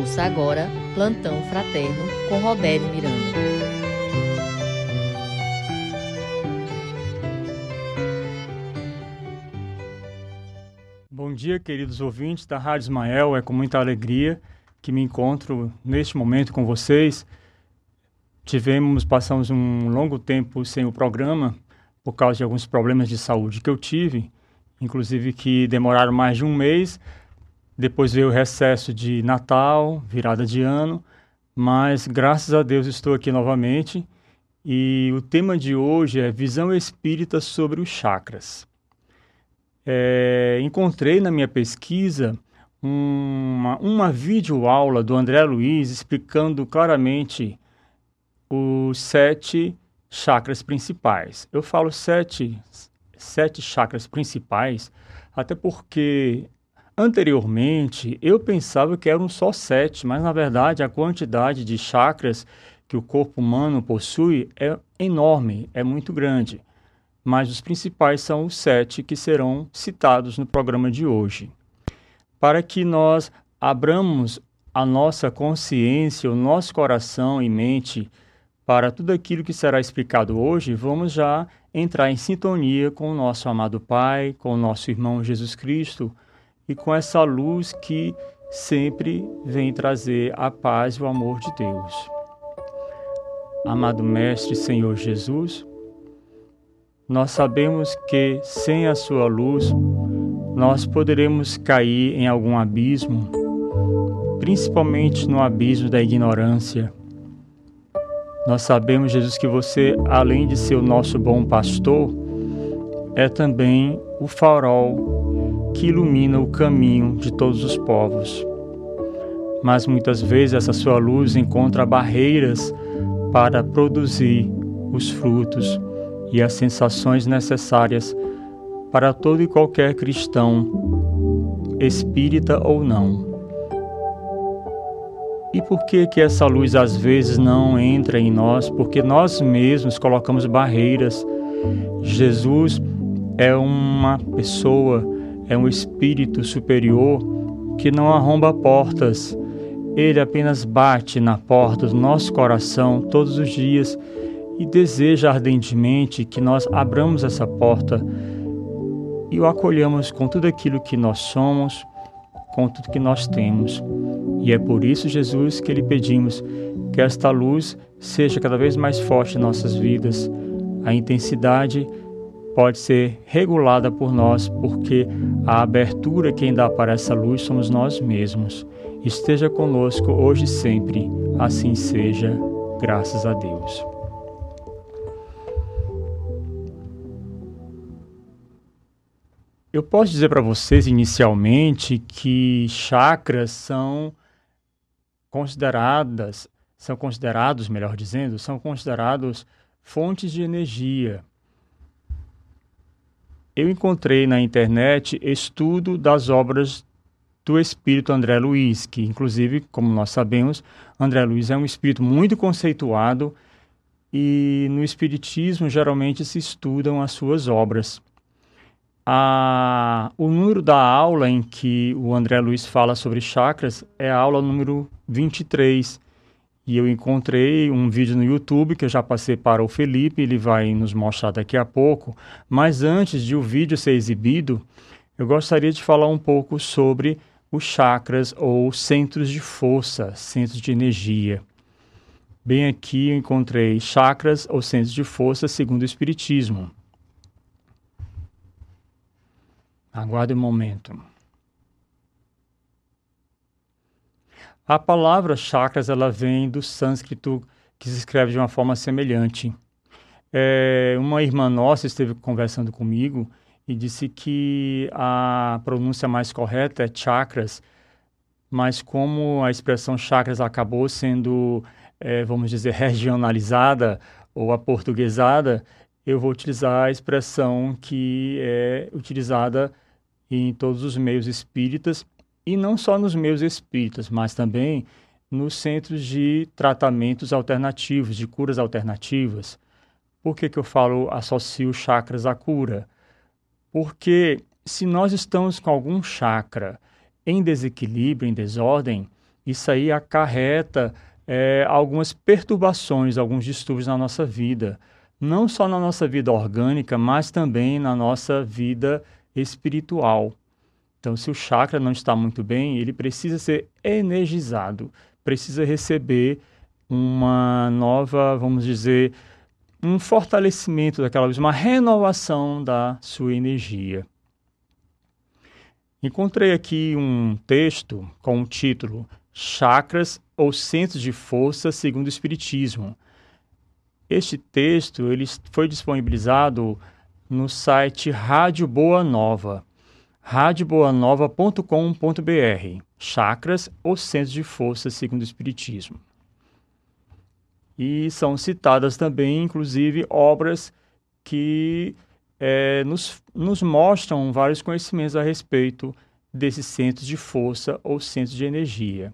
Ouça agora Plantão Fraterno com Robério Miranda. Bom dia, queridos ouvintes da Rádio Ismael. É com muita alegria que me encontro neste momento com vocês. Tivemos, passamos um longo tempo sem o programa por causa de alguns problemas de saúde que eu tive, inclusive que demoraram mais de um mês. Depois veio o recesso de Natal, virada de ano, mas graças a Deus estou aqui novamente e o tema de hoje é visão espírita sobre os chakras. É, encontrei na minha pesquisa uma, uma videoaula do André Luiz explicando claramente os sete chakras principais. Eu falo sete, sete chakras principais, até porque anteriormente eu pensava que eram só sete, mas na verdade a quantidade de chakras que o corpo humano possui é enorme, é muito grande. Mas os principais são os sete que serão citados no programa de hoje. Para que nós abramos a nossa consciência, o nosso coração e mente para tudo aquilo que será explicado hoje, vamos já entrar em sintonia com o nosso amado Pai, com o nosso irmão Jesus Cristo e com essa luz que sempre vem trazer a paz e o amor de Deus. Amado Mestre Senhor Jesus, nós sabemos que sem a Sua luz nós poderemos cair em algum abismo, principalmente no abismo da ignorância nós sabemos, Jesus, que você, além de ser o nosso bom pastor, é também o farol que ilumina o caminho de todos os povos. Mas muitas vezes essa sua luz encontra barreiras para produzir os frutos e as sensações necessárias para todo e qualquer cristão, espírita ou não. E por que que essa luz às vezes não entra em nós? Porque nós mesmos colocamos barreiras. Jesus é uma pessoa, é um espírito superior que não arromba portas. Ele apenas bate na porta do nosso coração todos os dias e deseja ardentemente que nós abramos essa porta e o acolhamos com tudo aquilo que nós somos, com tudo que nós temos. E é por isso, Jesus, que lhe pedimos que esta luz seja cada vez mais forte em nossas vidas. A intensidade pode ser regulada por nós, porque a abertura quem dá para essa luz somos nós mesmos. Esteja conosco hoje e sempre. Assim seja, graças a Deus. Eu posso dizer para vocês inicialmente que chakras são consideradas, são considerados, melhor dizendo, são considerados fontes de energia. Eu encontrei na internet estudo das obras do espírito André Luiz, que inclusive, como nós sabemos, André Luiz é um espírito muito conceituado e no espiritismo geralmente se estudam as suas obras. A, o número da aula em que o André Luiz fala sobre chakras é a aula número 23. E eu encontrei um vídeo no YouTube que eu já passei para o Felipe, ele vai nos mostrar daqui a pouco. Mas antes de o vídeo ser exibido, eu gostaria de falar um pouco sobre os chakras ou centros de força, centros de energia. Bem aqui eu encontrei chakras ou centros de força segundo o Espiritismo. Aguarde um momento. A palavra chakras ela vem do sânscrito que se escreve de uma forma semelhante. É, uma irmã nossa esteve conversando comigo e disse que a pronúncia mais correta é chakras, mas como a expressão chakras acabou sendo, é, vamos dizer, regionalizada ou aportuguesada, eu vou utilizar a expressão que é utilizada em todos os meios espíritas, e não só nos meios espíritas, mas também nos centros de tratamentos alternativos, de curas alternativas. Por que, que eu falo associo chakras à cura? Porque se nós estamos com algum chakra em desequilíbrio, em desordem, isso aí acarreta é, algumas perturbações, alguns distúrbios na nossa vida. Não só na nossa vida orgânica, mas também na nossa vida espiritual. Então, se o chakra não está muito bem, ele precisa ser energizado, precisa receber uma nova, vamos dizer, um fortalecimento daquela uma renovação da sua energia. Encontrei aqui um texto com o título Chakras ou Centros de Força segundo o Espiritismo. Este texto ele foi disponibilizado no site Rádio Boa Nova, radioboanova.com.br, Chakras ou Centros de Força segundo o Espiritismo. E são citadas também, inclusive, obras que é, nos, nos mostram vários conhecimentos a respeito desses centros de força ou centros de energia.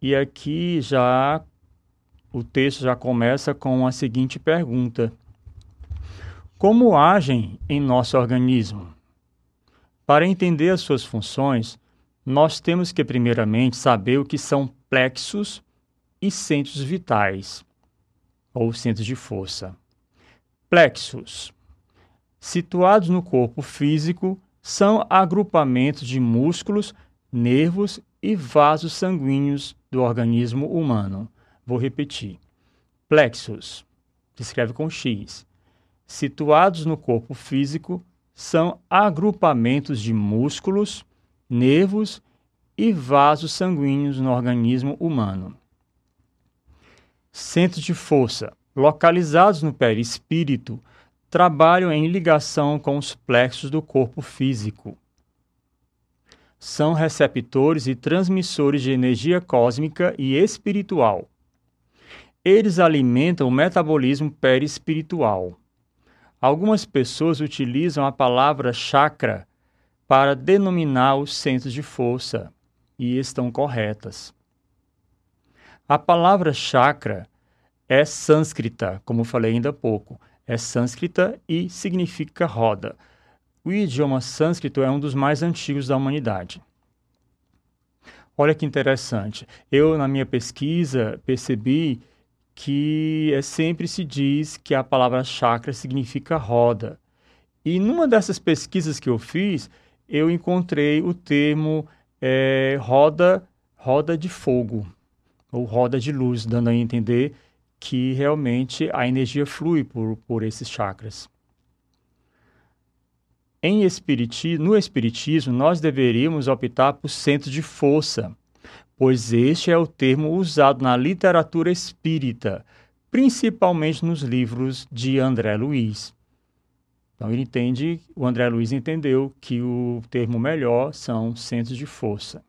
E aqui já o texto já começa com a seguinte pergunta: Como agem em nosso organismo? Para entender as suas funções, nós temos que primeiramente saber o que são plexos e centros vitais, ou centros de força. Plexos, situados no corpo físico, são agrupamentos de músculos, nervos e vasos sanguíneos do organismo humano. Vou repetir. Plexos, se escreve com X, situados no corpo físico, são agrupamentos de músculos, nervos e vasos sanguíneos no organismo humano. Centros de força, localizados no perispírito, trabalham em ligação com os plexos do corpo físico. São receptores e transmissores de energia cósmica e espiritual. Eles alimentam o metabolismo perispiritual. Algumas pessoas utilizam a palavra chakra para denominar os centros de força, e estão corretas. A palavra chakra é sânscrita, como falei ainda há pouco. É sânscrita e significa roda. O idioma sânscrito é um dos mais antigos da humanidade. Olha que interessante. Eu, na minha pesquisa, percebi que é, sempre se diz que a palavra chakra significa roda. E numa dessas pesquisas que eu fiz, eu encontrei o termo é, roda, roda de fogo ou roda de luz, dando a entender que realmente a energia flui por, por esses chakras. Em espiriti no Espiritismo, nós deveríamos optar por centro de força, pois este é o termo usado na literatura espírita, principalmente nos livros de André Luiz. Então ele entende, o André Luiz entendeu que o termo melhor são centros de força.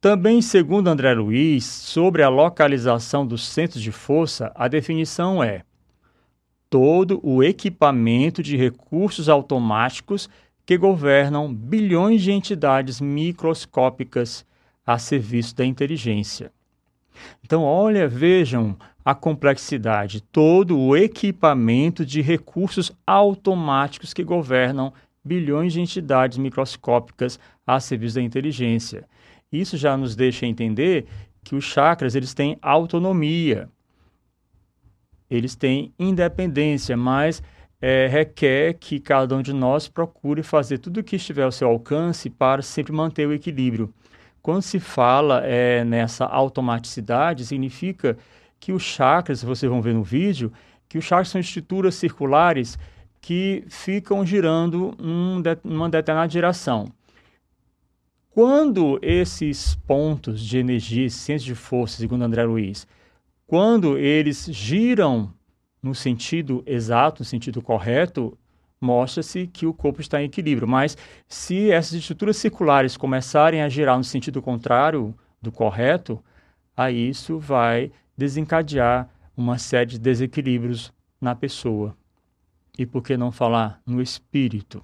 Também, segundo André Luiz, sobre a localização dos centros de força, a definição é todo o equipamento de recursos automáticos que governam bilhões de entidades microscópicas a serviço da inteligência. Então, olha, vejam a complexidade, todo o equipamento de recursos automáticos que governam bilhões de entidades microscópicas a serviço da inteligência. Isso já nos deixa entender que os chakras eles têm autonomia, eles têm independência, mas é, requer que cada um de nós procure fazer tudo o que estiver ao seu alcance para sempre manter o equilíbrio. Quando se fala é, nessa automaticidade, significa que os chakras, vocês vão ver no vídeo, que os chakras são estruturas circulares que ficam girando num de, numa determinada direção. Quando esses pontos de energia, centros de força, segundo André Luiz, quando eles giram no sentido exato, no sentido correto, mostra-se que o corpo está em equilíbrio. Mas se essas estruturas circulares começarem a girar no sentido contrário do correto, aí isso vai desencadear uma série de desequilíbrios na pessoa. E por que não falar no espírito?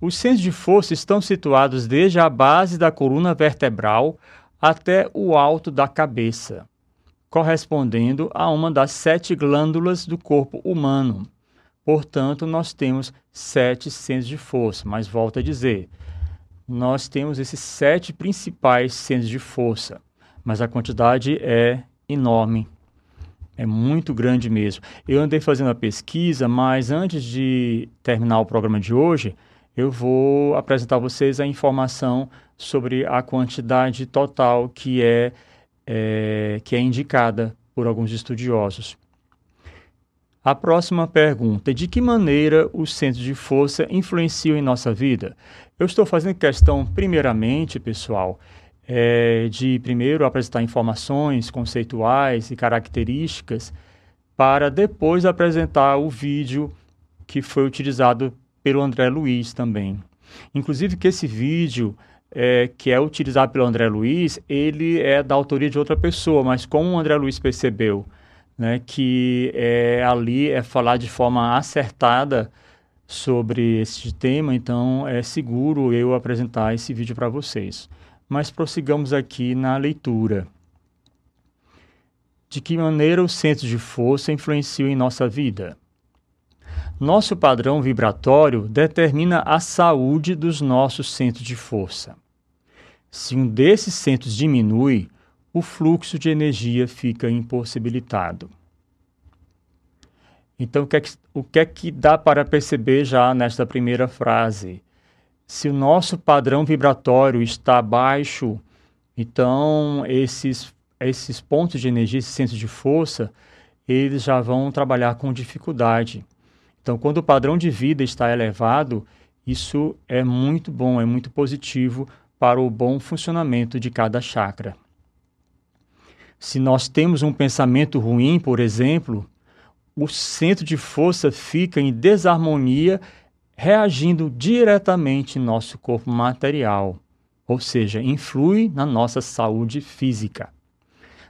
Os centros de força estão situados desde a base da coluna vertebral até o alto da cabeça, correspondendo a uma das sete glândulas do corpo humano. Portanto, nós temos sete centros de força, mas volto a dizer, nós temos esses sete principais centros de força, mas a quantidade é enorme. É muito grande mesmo. Eu andei fazendo a pesquisa, mas antes de terminar o programa de hoje, eu vou apresentar a vocês a informação sobre a quantidade total que é, é, que é indicada por alguns estudiosos. A próxima pergunta: de que maneira os centros de força influenciam em nossa vida? Eu estou fazendo questão, primeiramente, pessoal, é, de primeiro apresentar informações conceituais e características para depois apresentar o vídeo que foi utilizado pelo André Luiz também. Inclusive que esse vídeo é, que é utilizado pelo André Luiz, ele é da autoria de outra pessoa, mas como o André Luiz percebeu né, que é, ali é falar de forma acertada sobre esse tema, então é seguro eu apresentar esse vídeo para vocês. Mas prossigamos aqui na leitura. De que maneira os centros de força influenciam em nossa vida? Nosso padrão vibratório determina a saúde dos nossos centros de força. Se um desses centros diminui, o fluxo de energia fica impossibilitado. Então, o que, é que, o que é que dá para perceber já nesta primeira frase? Se o nosso padrão vibratório está baixo, então esses, esses pontos de energia, esses centros de força, eles já vão trabalhar com dificuldade. Então, quando o padrão de vida está elevado, isso é muito bom, é muito positivo para o bom funcionamento de cada chakra. Se nós temos um pensamento ruim, por exemplo, o centro de força fica em desarmonia, reagindo diretamente em nosso corpo material, ou seja, influi na nossa saúde física,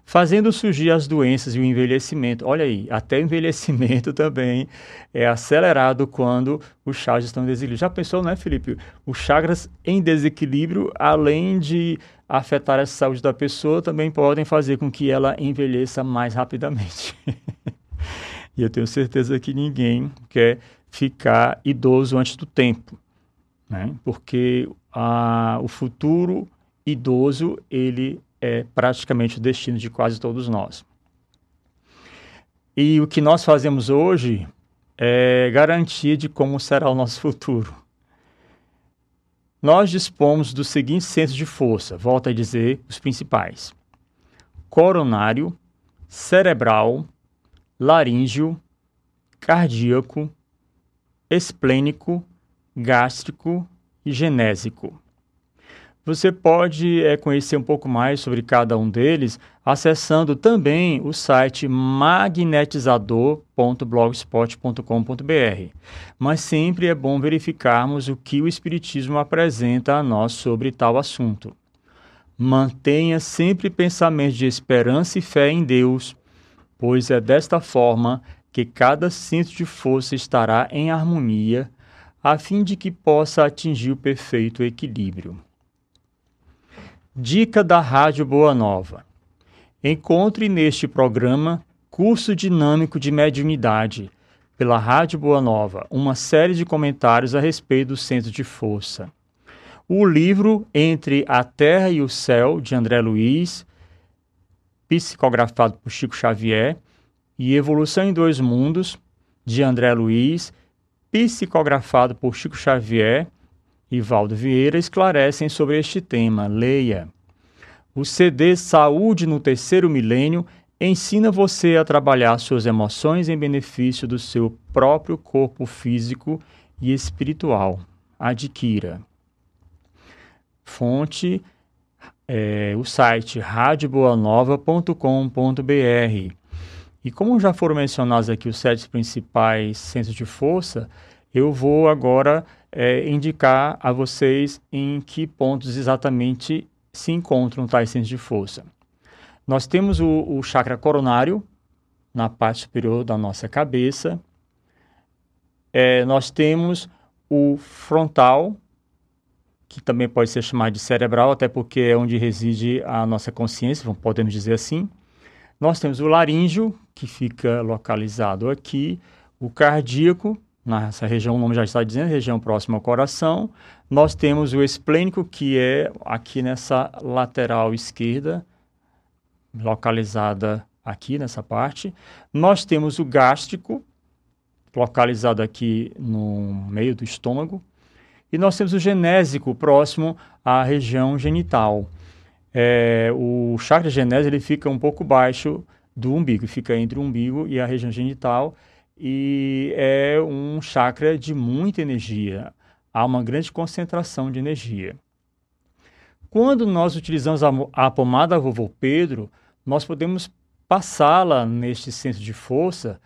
fazendo surgir as doenças e o envelhecimento. Olha aí, até o envelhecimento também é acelerado quando os chakras estão em desequilíbrio. Já pensou, né, Felipe? Os chakras em desequilíbrio, além de afetar a saúde da pessoa, também podem fazer com que ela envelheça mais rapidamente. e eu tenho certeza que ninguém quer ficar idoso antes do tempo, né? porque a, o futuro idoso ele é praticamente o destino de quase todos nós. E o que nós fazemos hoje é garantia de como será o nosso futuro. Nós dispomos dos seguintes centros de força, volto a dizer os principais: coronário, cerebral, laríngeo, cardíaco, esplênico, gástrico e genésico. Você pode é, conhecer um pouco mais sobre cada um deles acessando também o site magnetizador.blogspot.com.br. Mas sempre é bom verificarmos o que o Espiritismo apresenta a nós sobre tal assunto. Mantenha sempre pensamentos de esperança e fé em Deus, pois é desta forma que cada centro de força estará em harmonia, a fim de que possa atingir o perfeito equilíbrio. Dica da Rádio Boa Nova. Encontre neste programa Curso Dinâmico de Mediunidade, pela Rádio Boa Nova, uma série de comentários a respeito do centro de força. O livro Entre a Terra e o Céu, de André Luiz, psicografado por Chico Xavier, e Evolução em Dois Mundos, de André Luiz, psicografado por Chico Xavier, e Valdo Vieira esclarecem sobre este tema. Leia. O CD Saúde no Terceiro Milênio ensina você a trabalhar suas emoções em benefício do seu próprio corpo físico e espiritual. Adquira. Fonte é, o site radioboanova.com.br. E como já foram mencionados aqui os sete principais centros de força, eu vou agora é, indicar a vocês em que pontos exatamente se encontram tais centros de força. Nós temos o, o chakra coronário, na parte superior da nossa cabeça. É, nós temos o frontal, que também pode ser chamado de cerebral, até porque é onde reside a nossa consciência, podemos dizer assim. Nós temos o laríngeo, que fica localizado aqui, o cardíaco, nessa região, o nome já está dizendo, região próxima ao coração. Nós temos o esplênico, que é aqui nessa lateral esquerda, localizada aqui nessa parte. Nós temos o gástrico, localizado aqui no meio do estômago. E nós temos o genésico, próximo à região genital. É, o chakra genésio ele fica um pouco baixo do umbigo, fica entre o umbigo e a região genital e é um chakra de muita energia. Há uma grande concentração de energia. Quando nós utilizamos a, a pomada vovô Pedro, nós podemos passá-la neste centro de força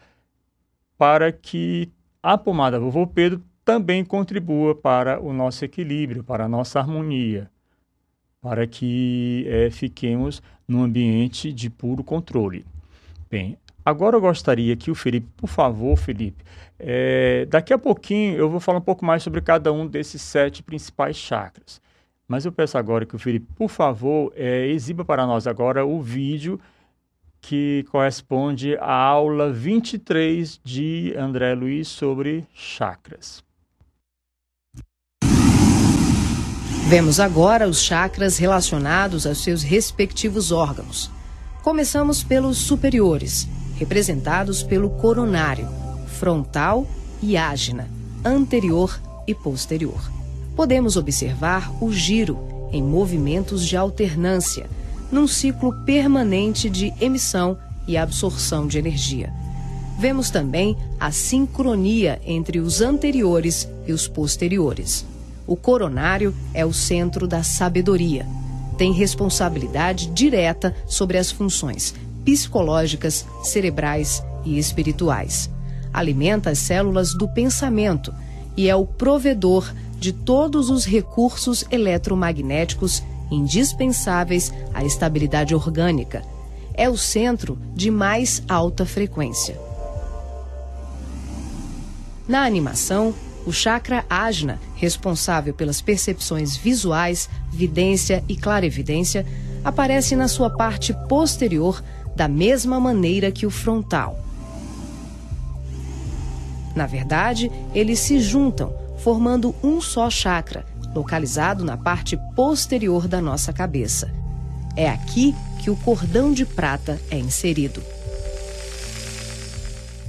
para que a pomada vovô Pedro também contribua para o nosso equilíbrio, para a nossa harmonia, para que é, fiquemos num ambiente de puro controle. Bem, Agora eu gostaria que o Felipe, por favor, Felipe, é, daqui a pouquinho eu vou falar um pouco mais sobre cada um desses sete principais chakras. Mas eu peço agora que o Felipe, por favor, é, exiba para nós agora o vídeo que corresponde à aula 23 de André Luiz sobre chakras. Vemos agora os chakras relacionados aos seus respectivos órgãos. Começamos pelos superiores, representados pelo coronário, frontal e ágina, anterior e posterior. Podemos observar o giro em movimentos de alternância, num ciclo permanente de emissão e absorção de energia. Vemos também a sincronia entre os anteriores e os posteriores. O coronário é o centro da sabedoria. Tem responsabilidade direta sobre as funções psicológicas, cerebrais e espirituais. Alimenta as células do pensamento e é o provedor de todos os recursos eletromagnéticos indispensáveis à estabilidade orgânica. É o centro de mais alta frequência. Na animação, o chakra ajna, responsável pelas percepções visuais, vidência e clarevidência, aparece na sua parte posterior da mesma maneira que o frontal. Na verdade, eles se juntam, formando um só chakra, localizado na parte posterior da nossa cabeça. É aqui que o cordão de prata é inserido.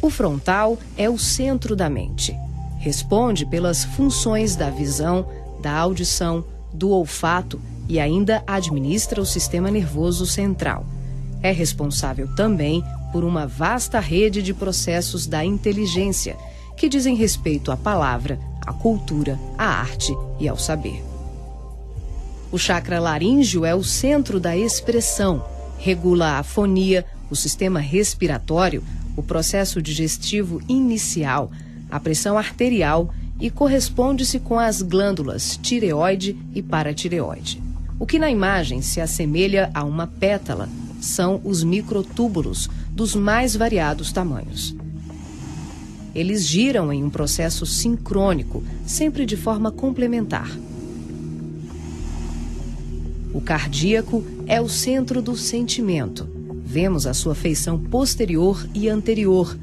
O frontal é o centro da mente. Responde pelas funções da visão, da audição, do olfato e ainda administra o sistema nervoso central é responsável também por uma vasta rede de processos da inteligência que dizem respeito à palavra, à cultura, à arte e ao saber. O chakra laríngeo é o centro da expressão, regula a fonia, o sistema respiratório, o processo digestivo inicial, a pressão arterial e corresponde-se com as glândulas tireoide e paratireoide. O que na imagem se assemelha a uma pétala são os microtúbulos, dos mais variados tamanhos. Eles giram em um processo sincrônico, sempre de forma complementar. O cardíaco é o centro do sentimento. Vemos a sua feição posterior e anterior.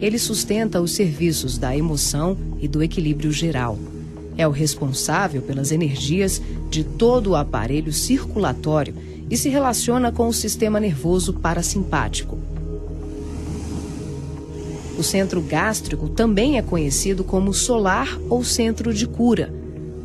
Ele sustenta os serviços da emoção e do equilíbrio geral. É o responsável pelas energias de todo o aparelho circulatório e se relaciona com o sistema nervoso parasimpático. O centro gástrico também é conhecido como solar ou centro de cura.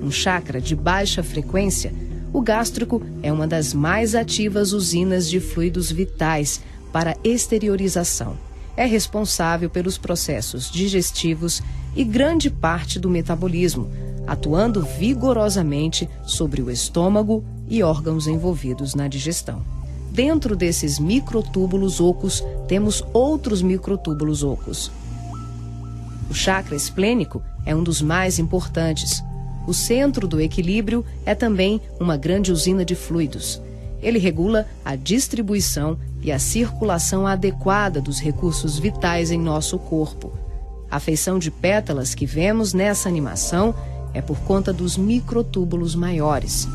Um chakra de baixa frequência, o gástrico é uma das mais ativas usinas de fluidos vitais para exteriorização. É responsável pelos processos digestivos e grande parte do metabolismo, atuando vigorosamente sobre o estômago e órgãos envolvidos na digestão. Dentro desses microtúbulos ocos, temos outros microtúbulos ocos. O chakra esplênico é um dos mais importantes. O centro do equilíbrio é também uma grande usina de fluidos. Ele regula a distribuição e a circulação adequada dos recursos vitais em nosso corpo. A feição de pétalas que vemos nessa animação é por conta dos microtúbulos maiores.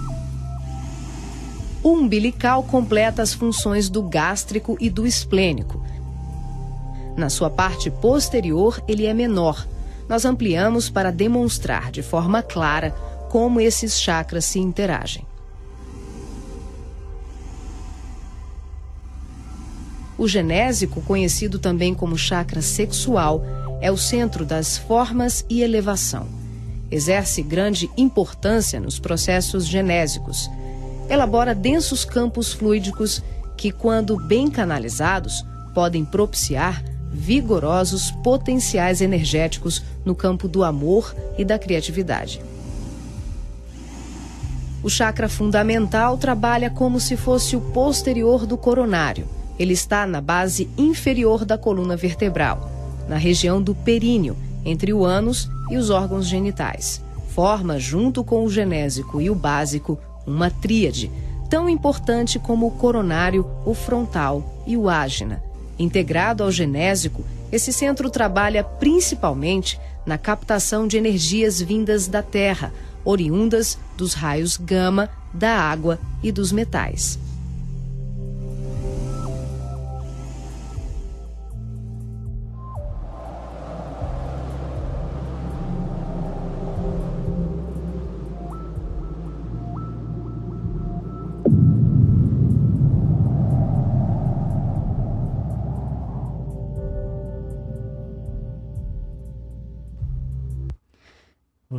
O umbilical completa as funções do gástrico e do esplênico. Na sua parte posterior, ele é menor. nós ampliamos para demonstrar de forma clara como esses chakras se interagem. O genésico, conhecido também como chakra sexual, é o centro das formas e elevação. Exerce grande importância nos processos genésicos. Elabora densos campos fluídicos que, quando bem canalizados, podem propiciar vigorosos potenciais energéticos no campo do amor e da criatividade. O chakra fundamental trabalha como se fosse o posterior do coronário ele está na base inferior da coluna vertebral, na região do períneo, entre o ânus e os órgãos genitais. Forma, junto com o genésico e o básico, uma tríade, tão importante como o coronário, o frontal e o ágina. Integrado ao genésico, esse centro trabalha principalmente na captação de energias vindas da Terra, oriundas dos raios gama, da água e dos metais.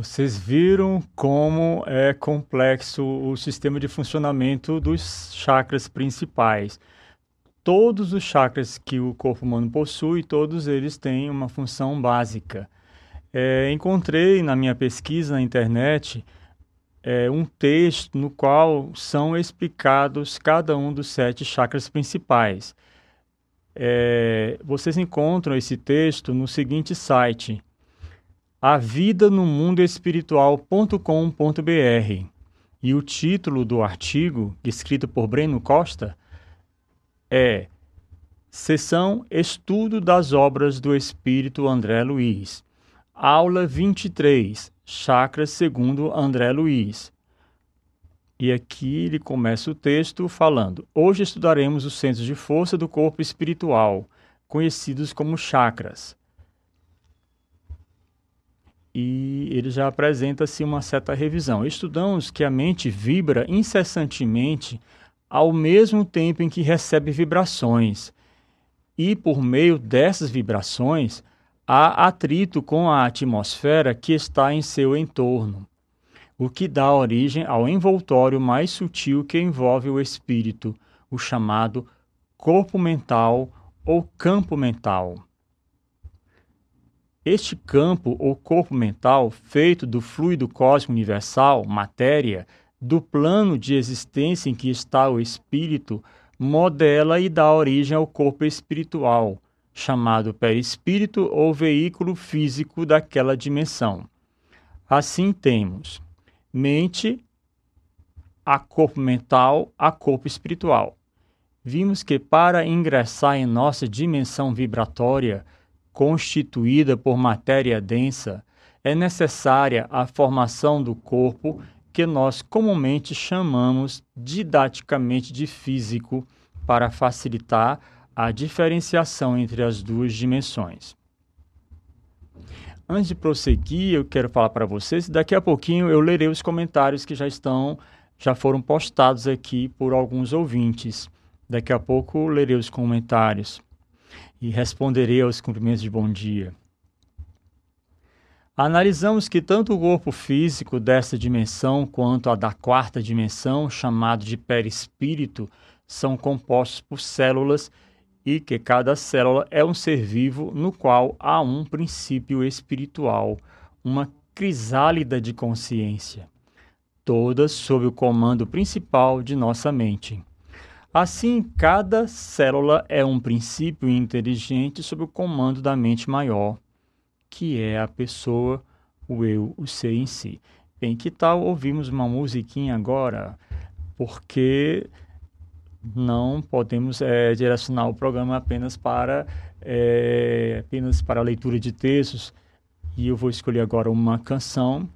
Vocês viram como é complexo o sistema de funcionamento dos chakras principais. Todos os chakras que o corpo humano possui, todos eles têm uma função básica. É, encontrei na minha pesquisa na internet é, um texto no qual são explicados cada um dos sete chakras principais. É, vocês encontram esse texto no seguinte site a vida no mundo. E o título do artigo, escrito por Breno Costa, é Sessão Estudo das Obras do Espírito André Luiz. Aula 23, Chakras segundo André Luiz. E aqui ele começa o texto falando: Hoje estudaremos os centros de força do corpo espiritual, conhecidos como chakras e ele já apresenta-se uma certa revisão. Estudamos que a mente vibra incessantemente ao mesmo tempo em que recebe vibrações, e por meio dessas vibrações há atrito com a atmosfera que está em seu entorno, o que dá origem ao envoltório mais sutil que envolve o espírito, o chamado corpo mental ou campo mental. Este campo ou corpo mental, feito do fluido cósmico universal, matéria, do plano de existência em que está o espírito, modela e dá origem ao corpo espiritual, chamado perispírito ou veículo físico daquela dimensão. Assim temos mente a corpo mental, a corpo espiritual. Vimos que para ingressar em nossa dimensão vibratória, constituída por matéria densa, é necessária a formação do corpo que nós comumente chamamos didaticamente de físico para facilitar a diferenciação entre as duas dimensões. Antes de prosseguir, eu quero falar para vocês, daqui a pouquinho eu lerei os comentários que já estão já foram postados aqui por alguns ouvintes. Daqui a pouco lerei os comentários e responderei aos cumprimentos de bom dia. Analisamos que tanto o corpo físico desta dimensão quanto a da quarta dimensão, chamado de perispírito, são compostos por células e que cada célula é um ser vivo no qual há um princípio espiritual, uma crisálida de consciência, todas sob o comando principal de nossa mente. Assim, cada célula é um princípio inteligente sob o comando da mente maior, que é a pessoa, o eu, o ser em si. Bem, que tal ouvirmos uma musiquinha agora? Porque não podemos é, direcionar o programa apenas para é, apenas para a leitura de textos. E eu vou escolher agora uma canção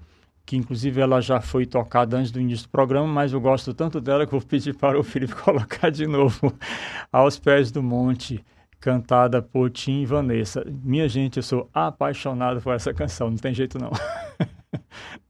que inclusive ela já foi tocada antes do início do programa, mas eu gosto tanto dela que vou pedir para o Felipe colocar de novo aos pés do monte, cantada por Tim e Vanessa. Minha gente, eu sou apaixonado por essa canção, não tem jeito não.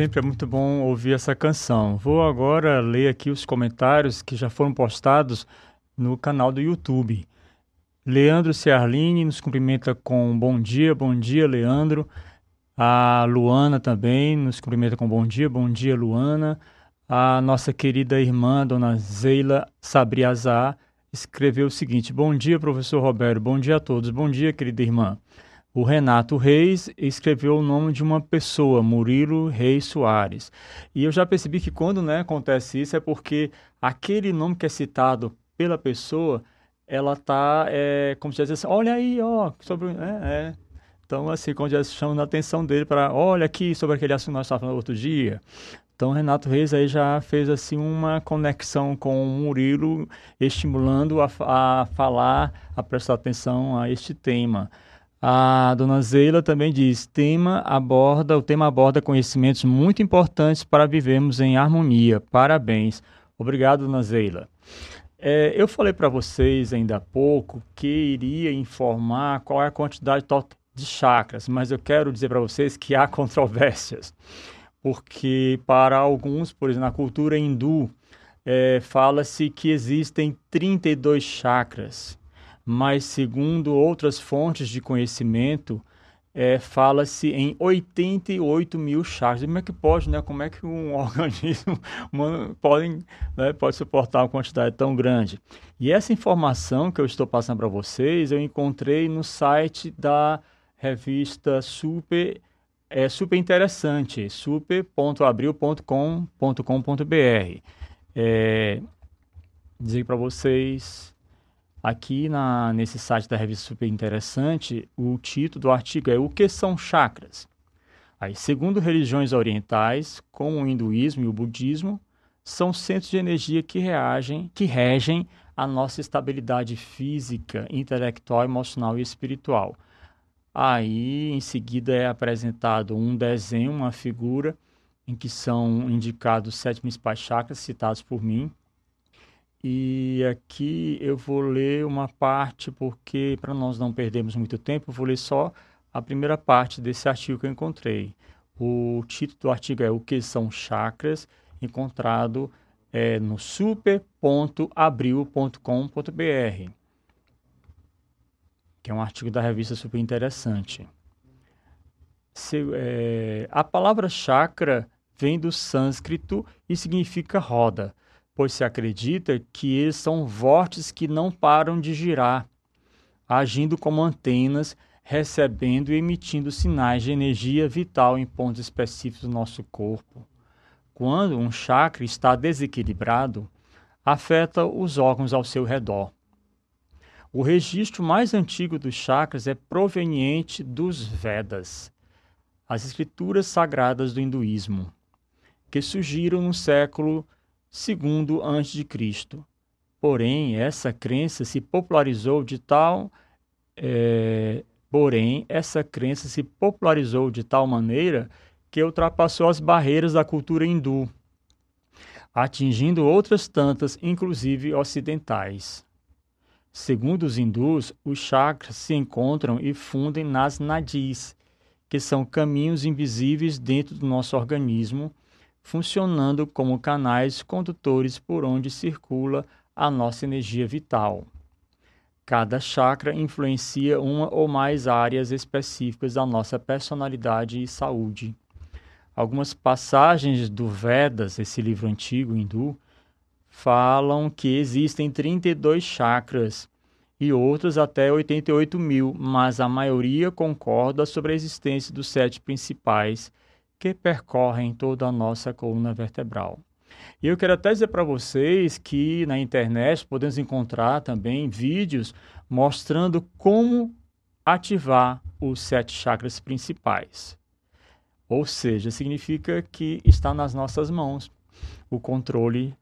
Sempre é muito bom ouvir essa canção. Vou agora ler aqui os comentários que já foram postados no canal do YouTube. Leandro Ciarline nos cumprimenta com bom dia, bom dia, Leandro. A Luana também nos cumprimenta com bom dia, bom dia, Luana. A nossa querida irmã, dona Zeila Sabriazá, escreveu o seguinte: Bom dia, professor Roberto. Bom dia a todos. Bom dia, querida irmã. O Renato Reis escreveu o nome de uma pessoa, Murilo Reis Soares. E eu já percebi que quando né, acontece isso é porque aquele nome que é citado pela pessoa, ela está, é, como se diz assim, olha aí, ó, sobre... É, é. Então, assim, como já chamando a atenção dele para, olha aqui sobre aquele assunto que nós estávamos falando outro dia. Então, Renato Reis aí já fez assim uma conexão com o Murilo, estimulando a, a falar, a prestar atenção a este tema. A dona Zeila também diz: tema aborda, o tema aborda conhecimentos muito importantes para vivermos em harmonia. Parabéns. Obrigado, dona Zeila. É, eu falei para vocês ainda há pouco que iria informar qual é a quantidade total de chakras, mas eu quero dizer para vocês que há controvérsias, porque para alguns, por exemplo, na cultura hindu, é, fala-se que existem 32 chakras mas segundo outras fontes de conhecimento, é, fala-se em 88 mil chakras. Como é que pode, né? Como é que um organismo humano pode, né, pode suportar uma quantidade tão grande? E essa informação que eu estou passando para vocês, eu encontrei no site da revista Super, é super interessante, super.abril.com.com.br. É, dizer para vocês Aqui na, nesse site da revista Super Interessante, o título do artigo é O que são chakras? Aí, segundo religiões orientais, como o hinduísmo e o budismo, são centros de energia que reagem, que regem a nossa estabilidade física, intelectual, emocional e espiritual. Aí, em seguida, é apresentado um desenho, uma figura, em que são indicados os sete principais chakras citados por mim, e aqui eu vou ler uma parte, porque para nós não perdermos muito tempo, eu vou ler só a primeira parte desse artigo que eu encontrei. O título do artigo é O que são chakras, encontrado é, no super.abril.com.br, que é um artigo da revista super interessante. Se, é, a palavra chakra vem do sânscrito e significa roda pois se acredita que eles são vórtices que não param de girar, agindo como antenas, recebendo e emitindo sinais de energia vital em pontos específicos do nosso corpo. Quando um chakra está desequilibrado, afeta os órgãos ao seu redor. O registro mais antigo dos chakras é proveniente dos Vedas, as escrituras sagradas do hinduísmo, que surgiram no século segundo antes de Cristo. Porém, essa crença se popularizou de tal é, porém, essa crença se popularizou de tal maneira que ultrapassou as barreiras da cultura hindu, atingindo outras tantas, inclusive ocidentais. Segundo os hindus, os chakras se encontram e fundem nas nadis, que são caminhos invisíveis dentro do nosso organismo funcionando como canais condutores por onde circula a nossa energia vital. Cada chakra influencia uma ou mais áreas específicas da nossa personalidade e saúde. Algumas passagens do Vedas, esse livro antigo hindu, falam que existem 32 chakras e outras até 88 mil, mas a maioria concorda sobre a existência dos sete principais, que percorrem toda a nossa coluna vertebral. E eu quero até dizer para vocês que na internet podemos encontrar também vídeos mostrando como ativar os sete chakras principais. Ou seja, significa que está nas nossas mãos o controle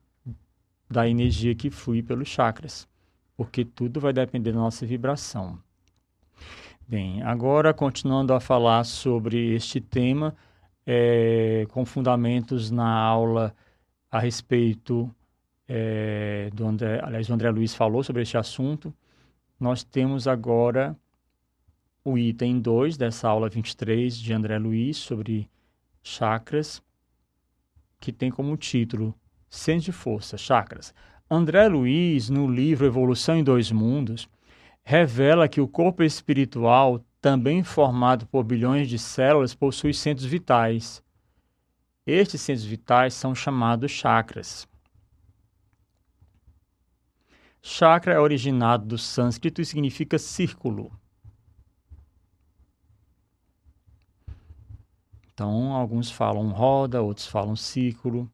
da energia que flui pelos chakras, porque tudo vai depender da nossa vibração. Bem, agora continuando a falar sobre este tema, é, com fundamentos na aula a respeito é, do André, aliás, o André Luiz falou sobre este assunto. Nós temos agora o item 2 dessa aula 23 de André Luiz sobre chakras, que tem como título Centro de Força, Chakras. André Luiz, no livro Evolução em Dois Mundos, revela que o corpo espiritual também formado por bilhões de células, possui centros vitais. Estes centros vitais são chamados chakras. Chakra é originado do sânscrito e significa círculo. Então, alguns falam roda, outros falam círculo.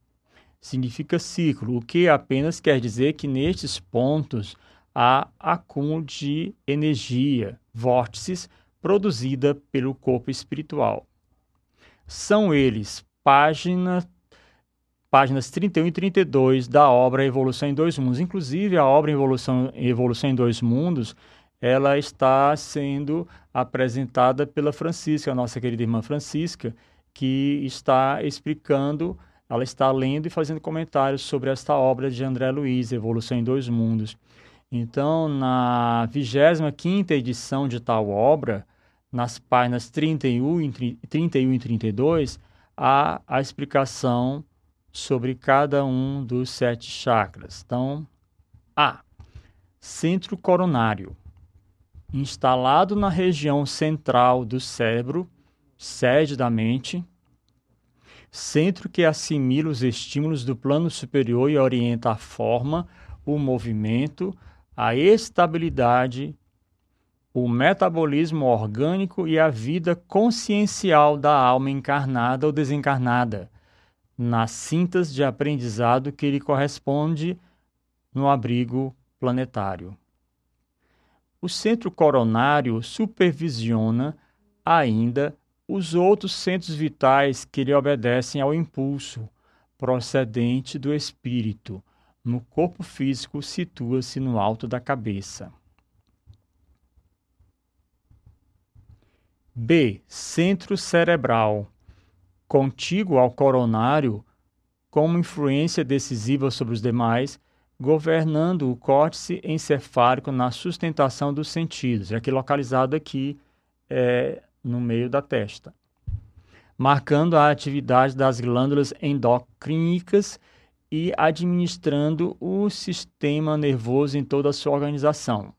Significa círculo, o que apenas quer dizer que nestes pontos há acúmulo de energia, vórtices, produzida pelo corpo espiritual. São eles página, páginas 31 e 32 da obra Evolução em Dois Mundos. Inclusive, a obra Evolução, Evolução em Dois Mundos ela está sendo apresentada pela Francisca, a nossa querida irmã Francisca, que está explicando, ela está lendo e fazendo comentários sobre esta obra de André Luiz, Evolução em Dois Mundos. Então, na 25ª edição de tal obra, nas páginas 31 e 31 e 32, há a explicação sobre cada um dos sete chakras. Então, A. Centro coronário. Instalado na região central do cérebro, sede da mente, centro que assimila os estímulos do plano superior e orienta a forma, o movimento, a estabilidade, o metabolismo orgânico e a vida consciencial da alma encarnada ou desencarnada, nas cintas de aprendizado que lhe corresponde no abrigo planetário. O centro coronário supervisiona ainda os outros centros vitais que lhe obedecem ao impulso procedente do espírito. No corpo físico, situa-se no alto da cabeça. B. Centro cerebral. Contíguo ao coronário, como influência decisiva sobre os demais, governando o córtice encefálico na sustentação dos sentidos, aqui localizado aqui é, no meio da testa, marcando a atividade das glândulas endocrínicas e administrando o sistema nervoso em toda a sua organização.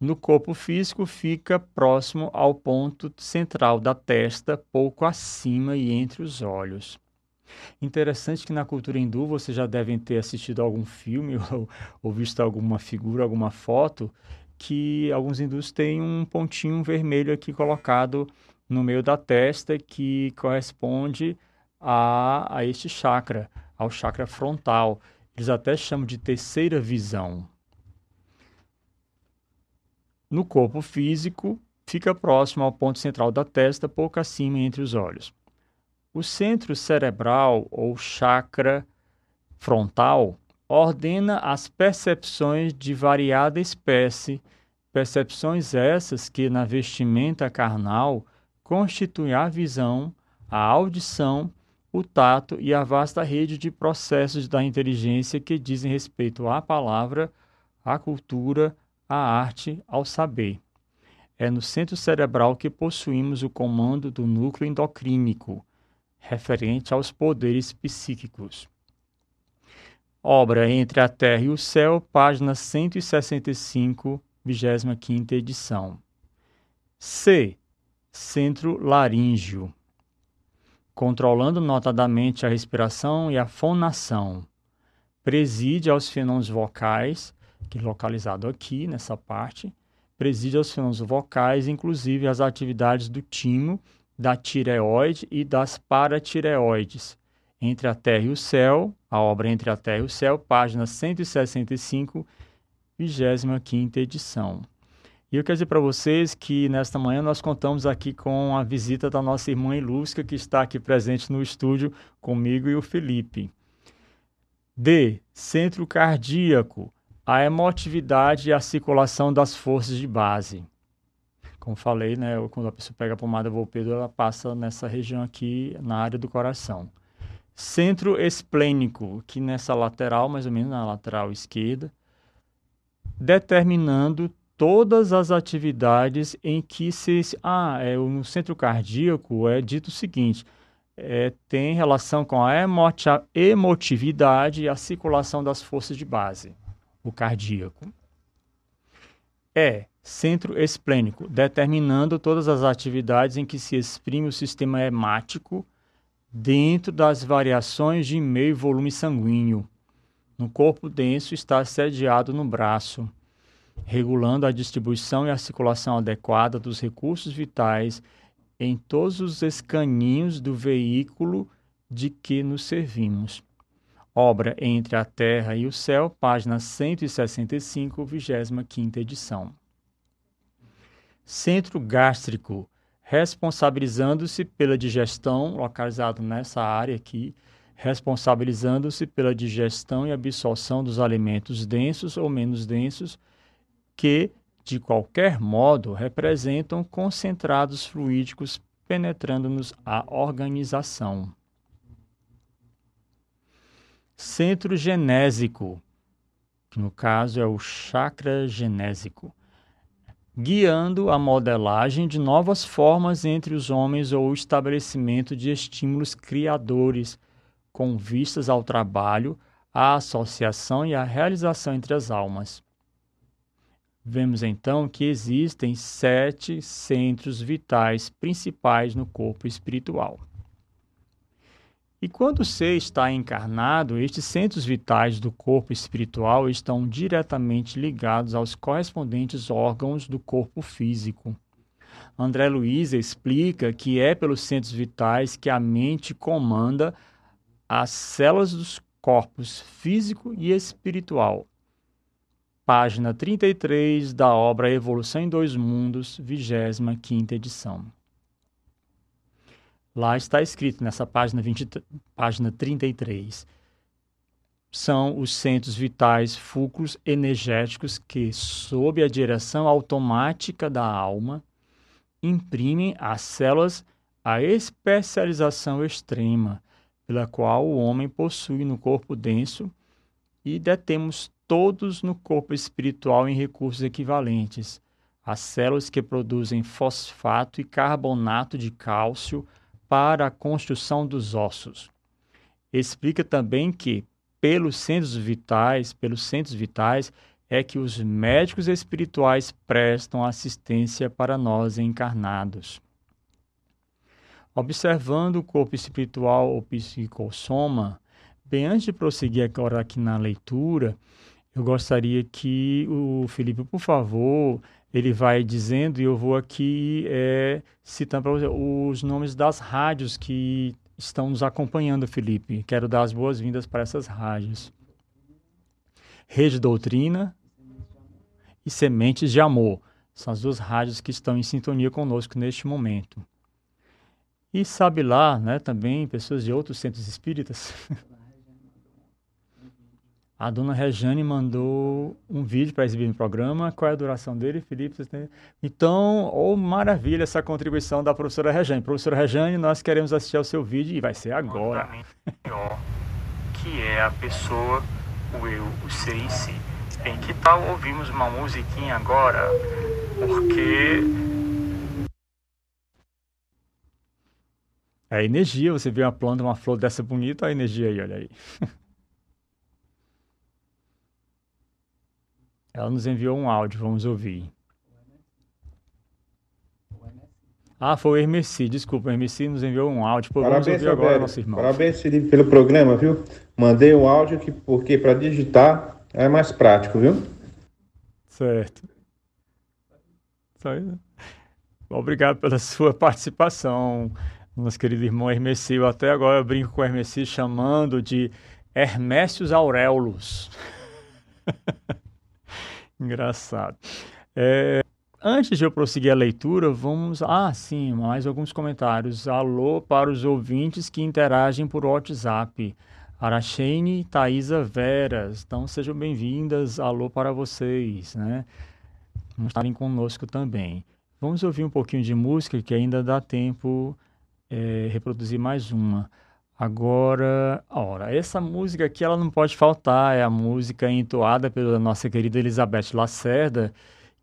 No corpo físico, fica próximo ao ponto central da testa, pouco acima e entre os olhos. Interessante que na cultura hindu vocês já devem ter assistido algum filme ou, ou visto alguma figura, alguma foto que alguns hindus têm um pontinho vermelho aqui colocado no meio da testa que corresponde a, a este chakra, ao chakra frontal. Eles até chamam de terceira visão. No corpo físico, fica próximo ao ponto central da testa, pouco acima entre os olhos. O centro cerebral ou chakra frontal ordena as percepções de variada espécie, percepções essas que na vestimenta carnal constituem a visão, a audição, o tato e a vasta rede de processos da inteligência que dizem respeito à palavra, à cultura, à arte, ao saber. É no centro cerebral que possuímos o comando do núcleo endocrínico, referente aos poderes psíquicos. Obra Entre a Terra e o Céu, página 165, 25 edição. C. Centro laríngeo. Controlando notadamente a respiração e a fonação. Preside aos fenômenos vocais, que é localizado aqui nessa parte, preside aos fenômenos vocais, inclusive as atividades do timo, da tireoide e das paratireoides, entre a Terra e o Céu, a obra Entre a Terra e o Céu, página 165, 25 edição. E eu quero dizer para vocês que nesta manhã nós contamos aqui com a visita da nossa irmã Ilusca, que está aqui presente no estúdio comigo e o Felipe. D. Centro cardíaco, a emotividade e a circulação das forças de base. Como falei, né, quando a pessoa pega a pomada Volpedo, ela passa nessa região aqui, na área do coração centro esplênico, que nessa lateral, mais ou menos na lateral esquerda, determinando todas as atividades em que se. Ah, é, no centro cardíaco é dito o seguinte: é, tem relação com a emotividade e a circulação das forças de base, o cardíaco. É centro esplênico, determinando todas as atividades em que se exprime o sistema hemático dentro das variações de meio volume sanguíneo, no corpo denso está sediado no braço, regulando a distribuição e a circulação adequada dos recursos vitais em todos os escaninhos do veículo de que nos servimos. Obra Entre a Terra e o Céu, página 165, 25 edição. Centro gástrico, responsabilizando-se pela digestão, localizado nessa área aqui, responsabilizando-se pela digestão e absorção dos alimentos densos ou menos densos, que, de qualquer modo, representam concentrados fluídicos penetrando-nos a organização. Centro genésico, que no caso é o chakra genésico, guiando a modelagem de novas formas entre os homens ou o estabelecimento de estímulos criadores, com vistas ao trabalho, à associação e à realização entre as almas. Vemos então que existem sete centros vitais principais no corpo espiritual. E quando o ser está encarnado, estes centros vitais do corpo espiritual estão diretamente ligados aos correspondentes órgãos do corpo físico. André Luiz explica que é pelos centros vitais que a mente comanda as células dos corpos físico e espiritual. Página 33 da obra Evolução em Dois Mundos, 25 edição. Lá está escrito nessa página, 20, página 33. São os centros vitais fulcros energéticos que, sob a direção automática da alma, imprimem às células a especialização extrema, pela qual o homem possui no corpo denso e detemos todos no corpo espiritual em recursos equivalentes. As células que produzem fosfato e carbonato de cálcio para a construção dos ossos. Explica também que, pelos centros vitais, pelos centros vitais, é que os médicos espirituais prestam assistência para nós encarnados. Observando o corpo espiritual ou psicossoma, bem antes de prosseguir agora aqui na leitura, eu gostaria que o Felipe, por favor, ele vai dizendo, e eu vou aqui é, citando para você os nomes das rádios que estão nos acompanhando, Felipe. Quero dar as boas-vindas para essas rádios. Rede Doutrina e Sementes de Amor. São as duas rádios que estão em sintonia conosco neste momento. E sabe lá, né, também pessoas de outros centros espíritas A dona Rejane mandou um vídeo para exibir no programa. Qual é a duração dele, Felipe? Então, oh, maravilha essa contribuição da professora Rejane. Professora Rejane, nós queremos assistir ao seu vídeo e vai ser agora. Que é a pessoa, o eu, o ser em si. Em que tal ouvimos uma musiquinha agora? Porque É a energia, você vê uma planta, uma flor dessa bonita, a energia aí, olha aí. Ela nos enviou um áudio, vamos ouvir. Ah, foi o Hermeci, desculpa, o Hermeci nos enviou um áudio. Pô, Parabéns, vamos ouvir agora, nosso irmão. Parabéns, Felipe, pelo programa, viu? Mandei um áudio que, porque para digitar é mais prático, viu? Certo. Obrigado pela sua participação, nosso querido irmão Hermeci. Eu até agora eu brinco com o Hermeci chamando de Hermécios Auréolos. Engraçado. É, antes de eu prosseguir a leitura, vamos. Ah, sim, mais alguns comentários. Alô para os ouvintes que interagem por WhatsApp. Aracheine e Thaisa Veras. Então sejam bem-vindas. Alô para vocês, né? Vamos estarem conosco também. Vamos ouvir um pouquinho de música que ainda dá tempo é, reproduzir mais uma. Agora, ora, essa música aqui ela não pode faltar, é a música entoada pela nossa querida Elizabeth Lacerda,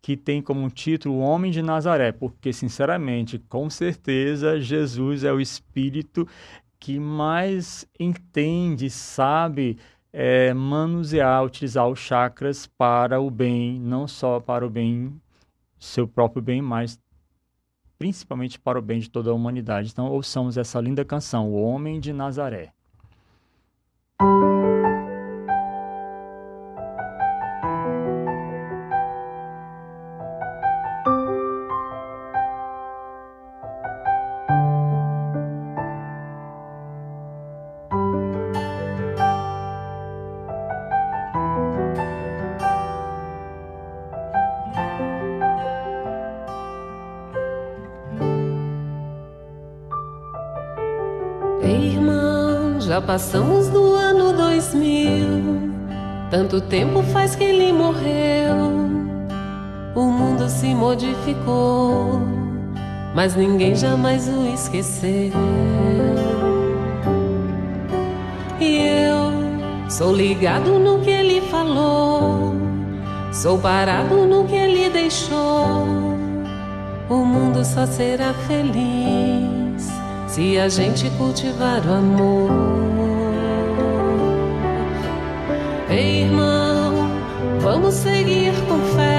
que tem como título O Homem de Nazaré, porque, sinceramente, com certeza, Jesus é o Espírito que mais entende, sabe é, manusear, utilizar os chakras para o bem, não só para o bem, seu próprio bem, mas principalmente para o bem de toda a humanidade. Então, ouçamos essa linda canção, O Homem de Nazaré. Passamos do ano 2000. Tanto tempo faz que ele morreu. O mundo se modificou, mas ninguém jamais o esqueceu. E eu sou ligado no que ele falou, sou parado no que ele deixou. O mundo só será feliz se a gente cultivar o amor. Vamos seguir com fé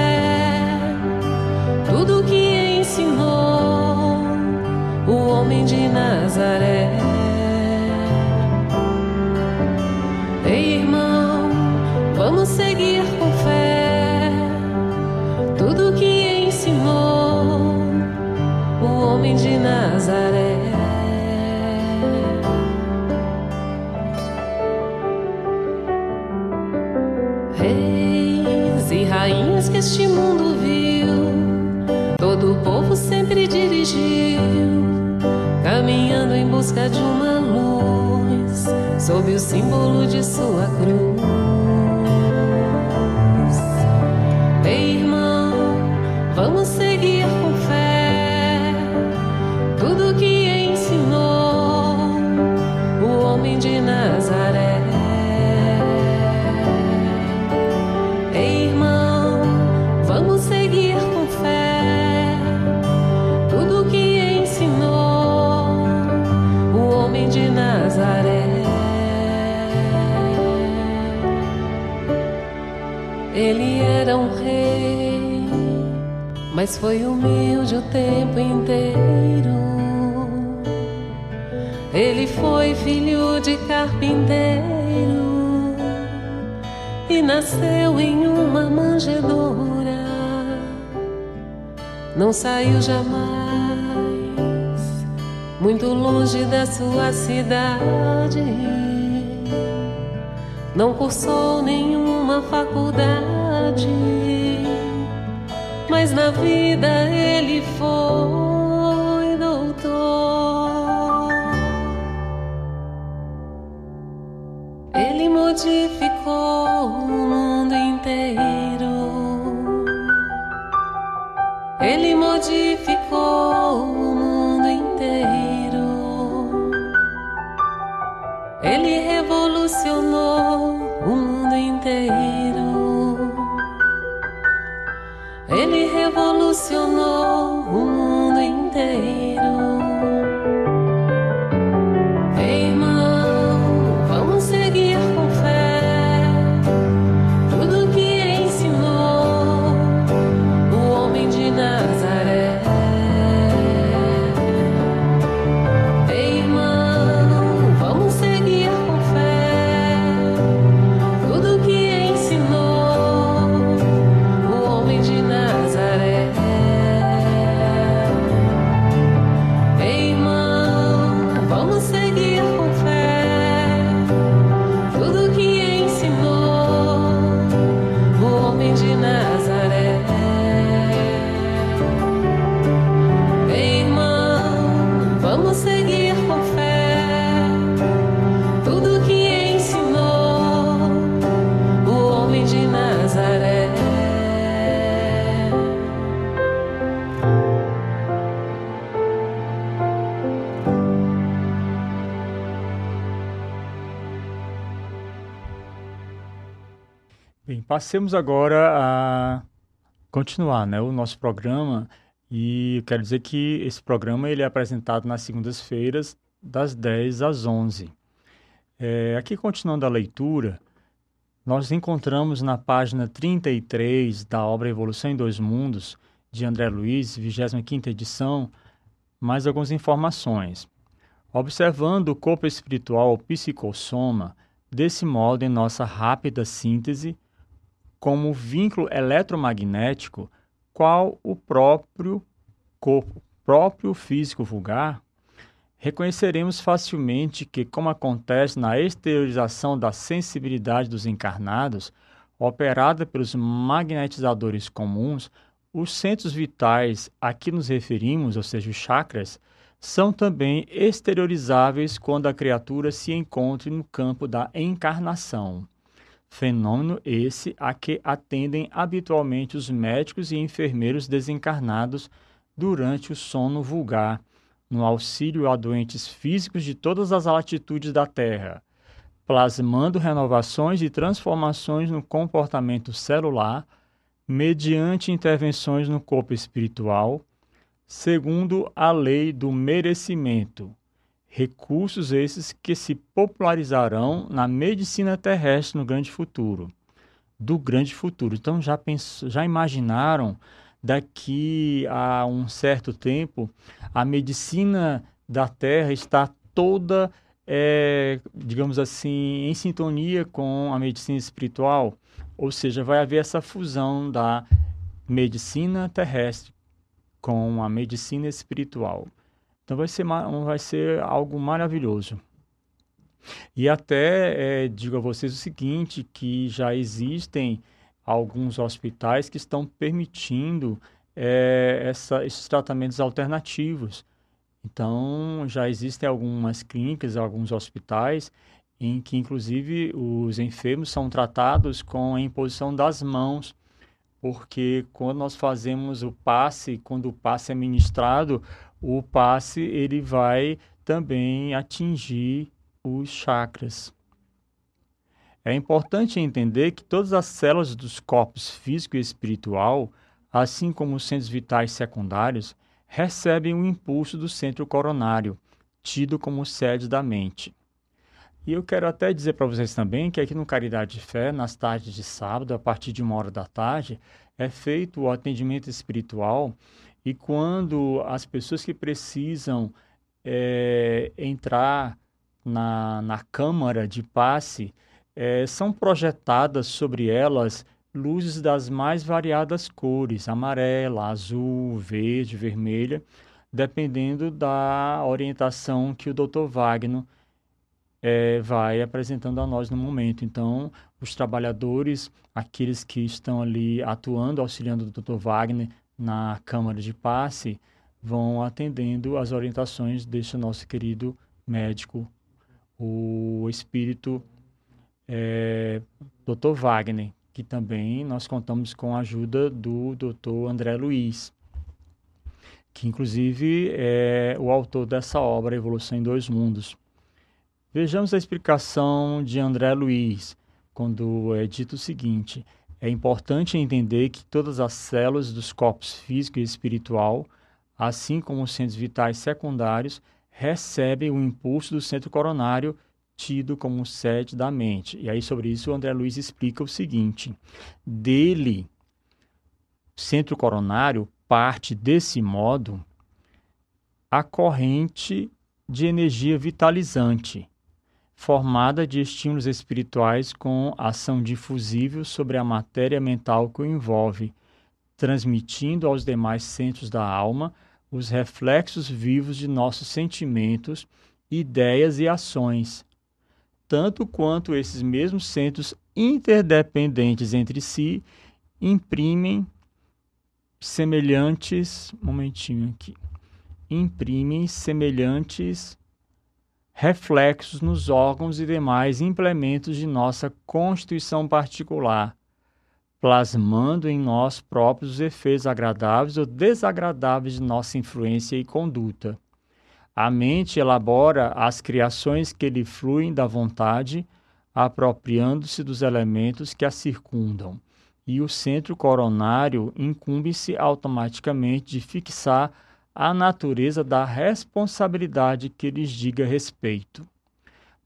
Não saiu jamais, muito longe da sua cidade. Não cursou nenhuma faculdade, mas na vida ele foi Ele modificou o mundo inteiro. Ele revolucionou o mundo inteiro. Ele revolucionou passemos agora a continuar né, o nosso programa e quero dizer que esse programa ele é apresentado nas segundas-feiras das 10 às 11. É, aqui continuando a leitura, nós encontramos na página 33 da obra Evolução em Dois Mundos, de André Luiz, 25ª edição, mais algumas informações. Observando o corpo espiritual ou psicossoma, desse modo, em nossa rápida síntese, como vínculo eletromagnético, qual o próprio corpo, próprio físico vulgar, reconheceremos facilmente que, como acontece na exteriorização da sensibilidade dos encarnados, operada pelos magnetizadores comuns, os centros vitais a que nos referimos, ou seja, os chakras, são também exteriorizáveis quando a criatura se encontre no campo da encarnação. Fenômeno esse a que atendem habitualmente os médicos e enfermeiros desencarnados durante o sono vulgar, no auxílio a doentes físicos de todas as latitudes da Terra, plasmando renovações e transformações no comportamento celular mediante intervenções no corpo espiritual, segundo a lei do merecimento. Recursos esses que se popularizarão na medicina terrestre no grande futuro. Do grande futuro. Então já pensou, já imaginaram daqui a um certo tempo a medicina da Terra está toda, é, digamos assim, em sintonia com a medicina espiritual? Ou seja, vai haver essa fusão da medicina terrestre com a medicina espiritual. Então vai ser, vai ser algo maravilhoso. E até é, digo a vocês o seguinte, que já existem alguns hospitais que estão permitindo é, essa, esses tratamentos alternativos. Então, já existem algumas clínicas, alguns hospitais em que inclusive os enfermos são tratados com a imposição das mãos, porque quando nós fazemos o passe, quando o passe é ministrado, o passe ele vai também atingir os chakras. É importante entender que todas as células dos corpos físico e espiritual, assim como os centros vitais secundários, recebem o impulso do centro coronário, tido como sede da mente. E eu quero até dizer para vocês também que aqui no Caridade de Fé, nas tardes de sábado, a partir de uma hora da tarde, é feito o atendimento espiritual e quando as pessoas que precisam é, entrar na, na câmara de passe, é, são projetadas sobre elas luzes das mais variadas cores, amarela, azul, verde, vermelha, dependendo da orientação que o Dr. Wagner é, vai apresentando a nós no momento. Então, os trabalhadores, aqueles que estão ali atuando, auxiliando o Dr. Wagner na Câmara de Passe, vão atendendo as orientações desse nosso querido médico, o espírito é, Dr. Wagner, que também nós contamos com a ajuda do Dr. André Luiz, que inclusive é o autor dessa obra, Evolução em Dois Mundos. Vejamos a explicação de André Luiz, quando é dito o seguinte: é importante entender que todas as células dos corpos físico e espiritual, assim como os centros vitais secundários, recebem o impulso do centro coronário, tido como sede da mente. E aí, sobre isso, o André Luiz explica o seguinte: dele, centro coronário, parte desse modo a corrente de energia vitalizante formada de estímulos espirituais com ação difusível sobre a matéria mental que o envolve, transmitindo aos demais centros da alma os reflexos vivos de nossos sentimentos, ideias e ações, tanto quanto esses mesmos centros interdependentes entre si imprimem semelhantes, momentinho aqui, imprimem semelhantes reflexos nos órgãos e demais implementos de nossa constituição particular, plasmando em nós próprios os efeitos agradáveis ou desagradáveis de nossa influência e conduta. A mente elabora as criações que lhe fluem da vontade, apropriando-se dos elementos que a circundam, e o centro coronário incumbe-se automaticamente de fixar a natureza da responsabilidade que lhes diga respeito,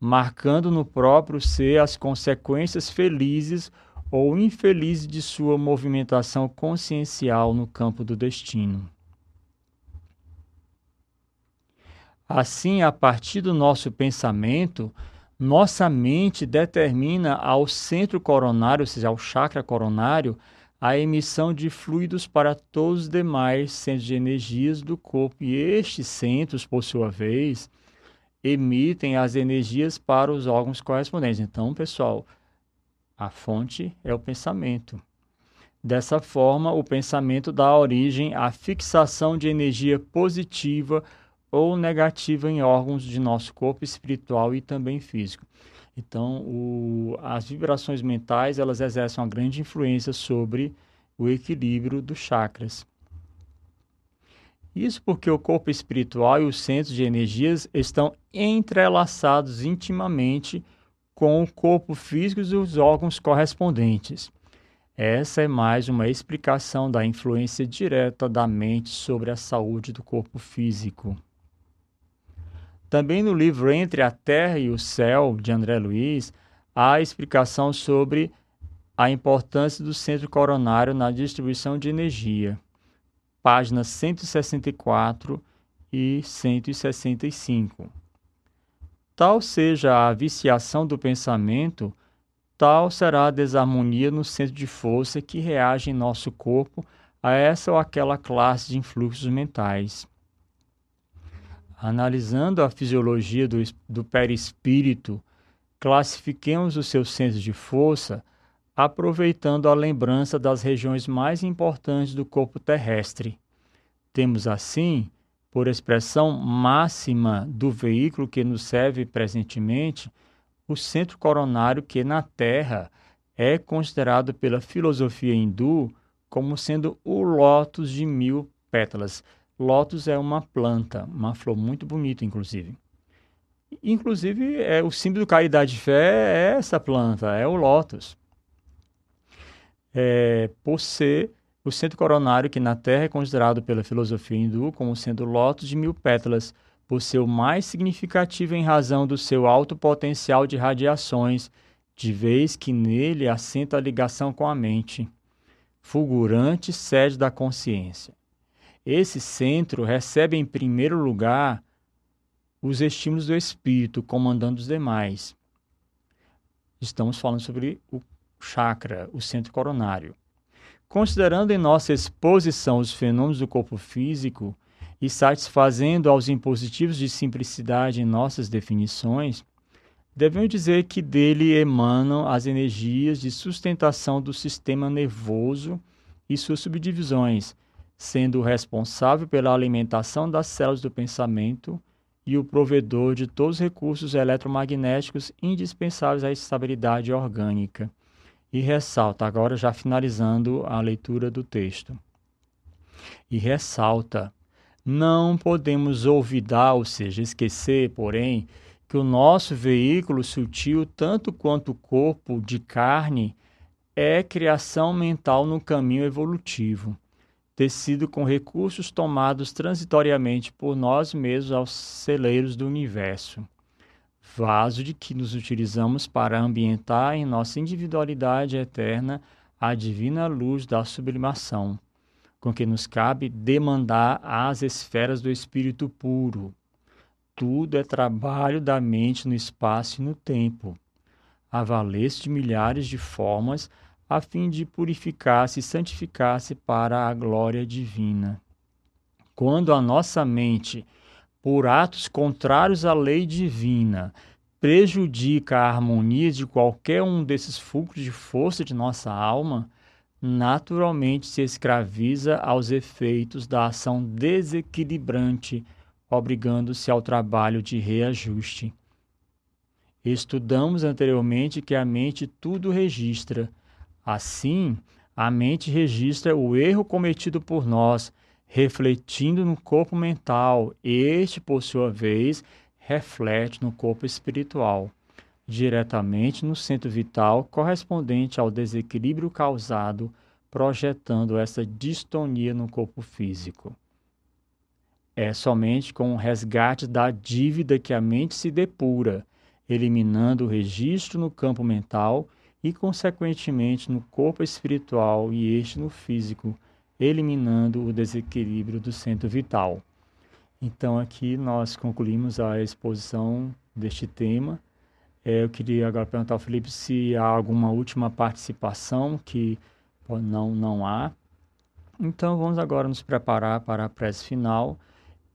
marcando no próprio ser as consequências felizes ou infelizes de sua movimentação consciencial no campo do destino. Assim, a partir do nosso pensamento, nossa mente determina ao centro coronário, ou seja, ao chakra coronário, a emissão de fluidos para todos os demais centros de energias do corpo. E estes centros, por sua vez, emitem as energias para os órgãos correspondentes. Então, pessoal, a fonte é o pensamento. Dessa forma, o pensamento dá origem à fixação de energia positiva ou negativa em órgãos de nosso corpo espiritual e também físico. Então, o, as vibrações mentais elas exercem uma grande influência sobre o equilíbrio dos chakras. Isso porque o corpo espiritual e os centros de energias estão entrelaçados intimamente com o corpo físico e os órgãos correspondentes. Essa é mais uma explicação da influência direta da mente sobre a saúde do corpo físico. Também no livro Entre a Terra e o Céu, de André Luiz, há explicação sobre a importância do centro coronário na distribuição de energia páginas 164 e 165. Tal seja a viciação do pensamento, tal será a desarmonia no centro de força que reage em nosso corpo a essa ou aquela classe de influxos mentais. Analisando a fisiologia do, do perispírito, classifiquemos os seus centros de força aproveitando a lembrança das regiões mais importantes do corpo terrestre. Temos assim, por expressão máxima do veículo que nos serve presentemente, o centro coronário que na Terra é considerado pela filosofia hindu como sendo o lótus de mil pétalas. Lótus é uma planta, uma flor muito bonita, inclusive. Inclusive, é, o símbolo caridade de fé é essa planta, é o lótus é, por ser o centro coronário que na Terra é considerado pela filosofia hindu como sendo o lótus de mil pétalas, por ser o mais significativo em razão do seu alto potencial de radiações, de vez que nele assenta a ligação com a mente, fulgurante sede da consciência. Esse centro recebe em primeiro lugar os estímulos do espírito, comandando os demais. Estamos falando sobre o chakra, o centro coronário. Considerando em nossa exposição os fenômenos do corpo físico e satisfazendo aos impositivos de simplicidade em nossas definições, devemos dizer que dele emanam as energias de sustentação do sistema nervoso e suas subdivisões, sendo o responsável pela alimentação das células do pensamento e o provedor de todos os recursos eletromagnéticos indispensáveis à estabilidade orgânica e ressalta, agora já finalizando a leitura do texto. E ressalta: não podemos olvidar, ou seja, esquecer, porém, que o nosso veículo sutil, tanto quanto o corpo de carne, é criação mental no caminho evolutivo, tecido com recursos tomados transitoriamente por nós mesmos aos celeiros do universo vaso de que nos utilizamos para ambientar em nossa individualidade eterna a divina luz da sublimação, com que nos cabe demandar às esferas do espírito puro. Tudo é trabalho da mente no espaço e no tempo, a valer-se de milhares de formas a fim de purificar-se e santificar-se para a glória divina. Quando a nossa mente por atos contrários à lei divina, prejudica a harmonia de qualquer um desses fulcros de força de nossa alma, naturalmente se escraviza aos efeitos da ação desequilibrante, obrigando-se ao trabalho de reajuste. Estudamos anteriormente que a mente tudo registra. Assim, a mente registra o erro cometido por nós, refletindo no corpo mental. Este, por sua vez, reflete no corpo espiritual, diretamente no centro vital correspondente ao desequilíbrio causado, projetando essa distonia no corpo físico. É somente com o resgate da dívida que a mente se depura, eliminando o registro no campo mental e, consequentemente, no corpo espiritual e este no físico eliminando o desequilíbrio do centro vital. Então, aqui nós concluímos a exposição deste tema. É, eu queria agora perguntar ao Felipe se há alguma última participação, que não, não há. Então, vamos agora nos preparar para a prece final.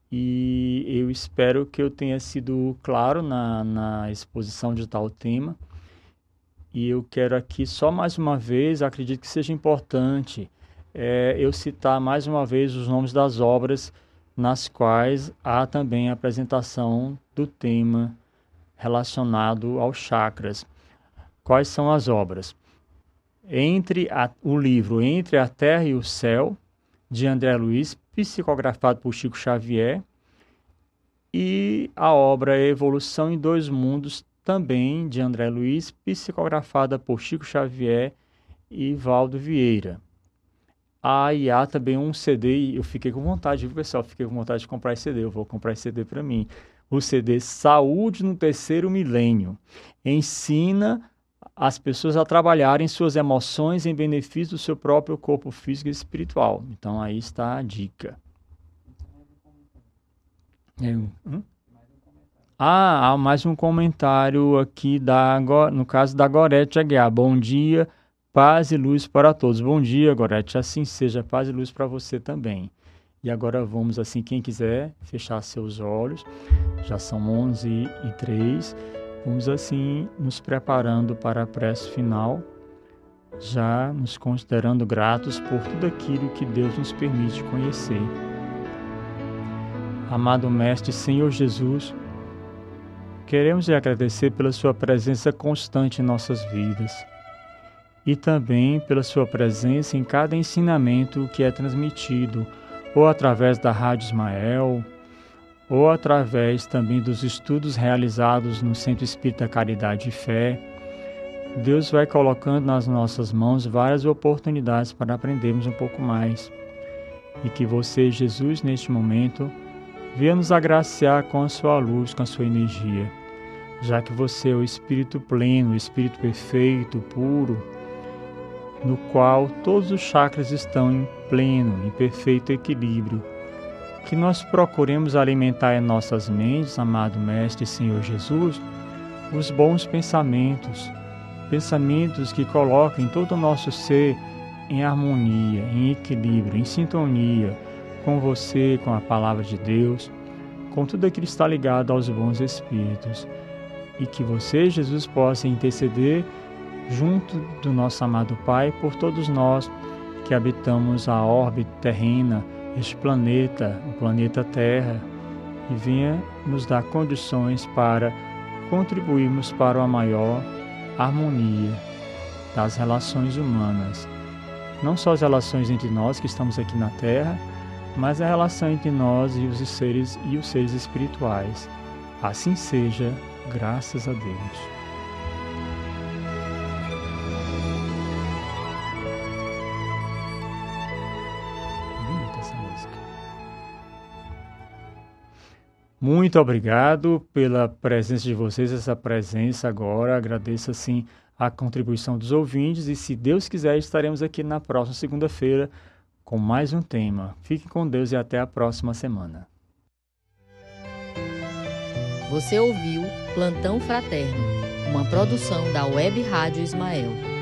E eu espero que eu tenha sido claro na, na exposição de tal tema. E eu quero aqui só mais uma vez, acredito que seja importante é, eu citar mais uma vez os nomes das obras nas quais há também a apresentação do tema relacionado aos chakras. Quais são as obras? Entre a, o livro Entre a Terra e o Céu, de André Luiz, psicografado por Chico Xavier, e a obra Evolução em Dois Mundos, também de André Luiz, psicografada por Chico Xavier e Valdo Vieira. Ah, e há também um CD, eu fiquei com vontade, viu, pessoal? Fiquei com vontade de comprar esse CD, eu vou comprar esse CD para mim. O CD Saúde no Terceiro Milênio. Ensina as pessoas a trabalharem suas emoções em benefício do seu próprio corpo físico e espiritual. Então aí está a dica. É, hum? Ah, há mais um comentário aqui da, no caso da Gorete Aguiar. Bom dia, paz e luz para todos. Bom dia, Gorete. Assim seja, paz e luz para você também. E agora vamos, assim, quem quiser fechar seus olhos. Já são 11 e 3. Vamos, assim, nos preparando para a prece final, já nos considerando gratos por tudo aquilo que Deus nos permite conhecer. Amado Mestre Senhor Jesus, queremos lhe agradecer pela Sua presença constante em nossas vidas e também pela Sua presença em cada ensinamento que é transmitido ou através da Rádio Ismael, ou através também dos estudos realizados no Centro Espírita Caridade e Fé, Deus vai colocando nas nossas mãos várias oportunidades para aprendermos um pouco mais. E que você, Jesus, neste momento, venha nos agraciar com a sua luz, com a sua energia, já que você é o Espírito pleno, o Espírito perfeito, puro, no qual todos os chakras estão em pleno, em perfeito equilíbrio. Que nós procuremos alimentar em nossas mentes, amado Mestre Senhor Jesus, os bons pensamentos, pensamentos que coloquem todo o nosso ser em harmonia, em equilíbrio, em sintonia com você, com a palavra de Deus, com tudo aquilo que está ligado aos bons espíritos. E que você, Jesus, possa interceder junto do nosso amado Pai por todos nós que habitamos a órbita terrena, este planeta, o planeta Terra, e venha nos dar condições para contribuirmos para uma maior harmonia das relações humanas. Não só as relações entre nós que estamos aqui na Terra, mas a relação entre nós e os seres e os seres espirituais. Assim seja, graças a Deus. Muito obrigado pela presença de vocês, essa presença agora. Agradeço assim a contribuição dos ouvintes e se Deus quiser estaremos aqui na próxima segunda-feira com mais um tema. Fique com Deus e até a próxima semana. Você ouviu Plantão Fraterno, uma produção da Web Rádio Ismael.